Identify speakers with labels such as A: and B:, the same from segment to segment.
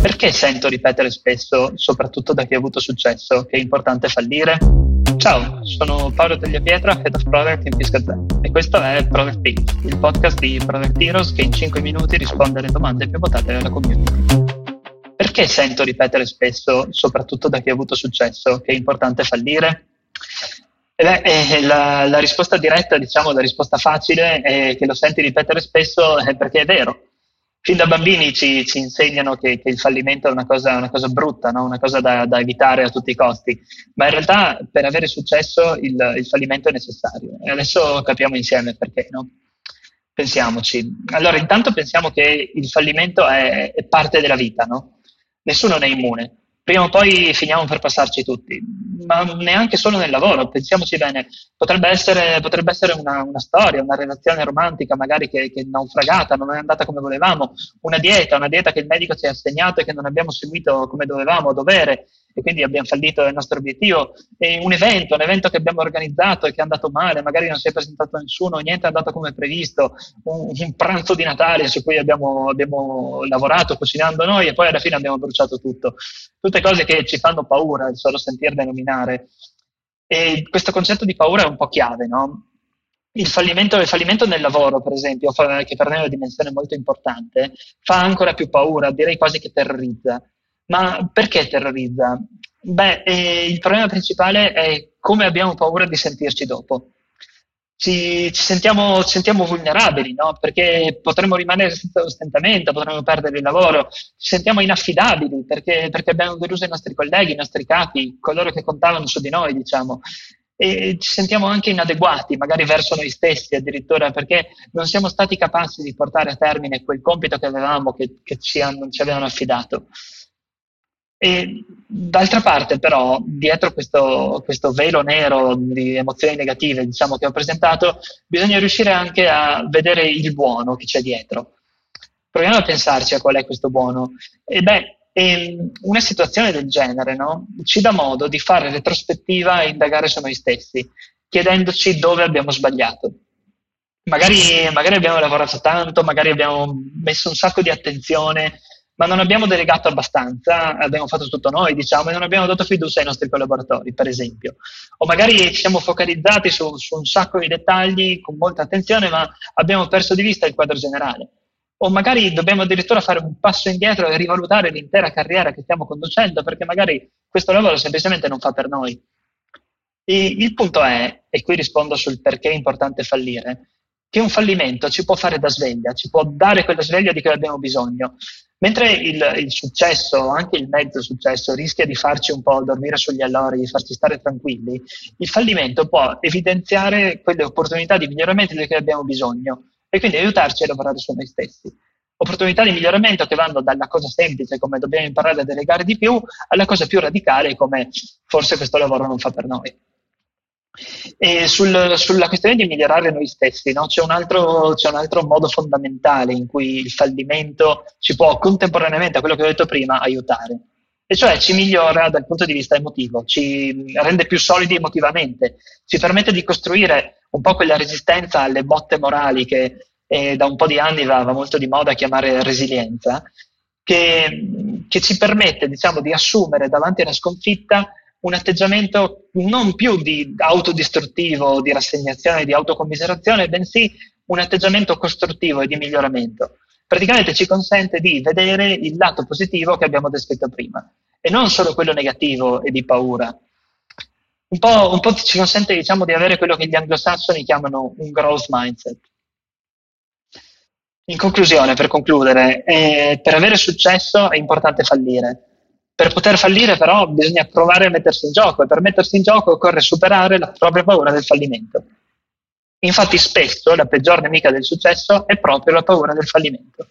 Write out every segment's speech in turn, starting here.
A: Perché sento ripetere spesso, soprattutto da chi ha avuto successo, che è importante fallire? Ciao, sono Paolo Tagliapietra, Head of Product in Piscatè e questo è Product Pix, il podcast di Product Heroes che in 5 minuti risponde alle domande più votate dalla community. Perché sento ripetere spesso, soprattutto da chi ha avuto successo, che è importante fallire? Beh, eh, la, la, risposta diretta, diciamo, la risposta facile è che lo senti ripetere spesso è perché è vero fin da bambini ci, ci insegnano che, che, il fallimento è una cosa, una cosa brutta, no? una cosa da, da, evitare a tutti i costi, ma in realtà per avere successo il, il fallimento è necessario e adesso capiamo insieme perché. No? Pensiamoci. Allora, intanto pensiamo che il fallimento è, è parte della vita, no? nessuno ne è immune prima o poi finiamo per passarci tutti, ma neanche solo nel lavoro, pensiamoci bene, potrebbe essere, potrebbe essere una, una, storia, una relazione romantica magari che, che, è naufragata, non è andata come volevamo, una dieta, una dieta che il medico ci ha assegnato e che non abbiamo seguito come dovevamo, a dovere, e quindi abbiamo fallito il nostro obiettivo. E un evento, un evento che abbiamo organizzato e che è andato male, magari non si è presentato nessuno, niente è andato come previsto, un, un pranzo di Natale su cui abbiamo, abbiamo, lavorato cucinando noi e poi alla fine abbiamo bruciato tutto. Tutte cose che ci fanno paura il solo sentirle nominare. E questo concetto di paura è un po' chiave, no? Il fallimento, il fallimento, nel lavoro, per esempio, che per noi è una dimensione molto importante, fa ancora più paura, direi quasi che terrorizza. Ma perché terrorizza? Beh, eh, il problema principale è come abbiamo paura di sentirci dopo. Ci, ci, sentiamo, ci sentiamo, vulnerabili, no? perché potremmo rimanere senza sostentamento, potremmo perdere il lavoro, ci sentiamo inaffidabili perché, perché, abbiamo deluso i nostri colleghi, i nostri capi, coloro che contavano su di noi, diciamo. E ci sentiamo anche inadeguati, magari verso noi stessi addirittura, perché non siamo stati capaci di portare a termine quel compito che avevamo, che, che ci, hanno, ci avevano affidato. E d'altra parte, però, dietro questo, questo, velo nero di emozioni negative diciamo, che ho presentato, bisogna riuscire anche a vedere il buono che c'è dietro. Proviamo a pensarci a qual è questo buono. E beh, una situazione del genere no? ci dà modo di fare retrospettiva e indagare su noi stessi, chiedendoci dove abbiamo sbagliato. Magari, magari abbiamo lavorato tanto, magari abbiamo messo un sacco di attenzione ma non abbiamo delegato abbastanza, abbiamo fatto tutto noi, diciamo, e non abbiamo dato fiducia ai nostri collaboratori, per esempio. O magari ci siamo focalizzati su, su un sacco di dettagli con molta attenzione, ma abbiamo perso di vista il quadro generale. O magari dobbiamo addirittura fare un passo indietro e rivalutare l'intera carriera che stiamo conducendo, perché magari questo lavoro semplicemente non fa per noi. E il punto è, e qui rispondo sul perché è importante fallire, che un fallimento ci può fare da sveglia, ci può dare quella sveglia di cui abbiamo bisogno. Mentre il, il, successo, anche il mezzo successo, rischia di farci un po' dormire sugli allori, di farci stare tranquilli, il fallimento può evidenziare quelle opportunità di miglioramento di cui abbiamo bisogno e quindi aiutarci a lavorare su noi stessi. Opportunità di miglioramento che vanno dalla cosa semplice, come dobbiamo imparare a delegare di più, alla cosa più radicale, come forse questo lavoro non fa per noi. E sul, sulla questione di migliorare noi stessi, no? c'è, un altro, c'è, un altro, modo fondamentale in cui il fallimento ci può contemporaneamente a quello che ho detto prima aiutare, e cioè ci migliora dal punto di vista emotivo, ci rende più solidi emotivamente, ci permette di costruire un po' quella resistenza alle botte morali che eh, da un po' di anni va, va, molto di moda chiamare resilienza, che, che ci permette diciamo, di assumere davanti a una sconfitta un atteggiamento non più di autodistruttivo, di rassegnazione, di autocommiserazione, bensì un atteggiamento costruttivo e di miglioramento. Praticamente ci consente di vedere il lato positivo che abbiamo descritto prima e non solo quello negativo e di paura. Un po', un po ci consente diciamo, di avere quello che gli anglosassoni chiamano un growth mindset. In conclusione, per concludere, eh, per avere successo è importante fallire per poter fallire però bisogna provare a mettersi in gioco e per mettersi in gioco occorre superare la propria paura del fallimento. Infatti spesso la peggior nemica del successo è proprio la paura del fallimento.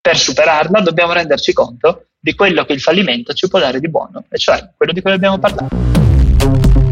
A: Per superarla dobbiamo renderci conto di quello che il fallimento ci può dare di buono, e cioè quello di cui abbiamo parlato.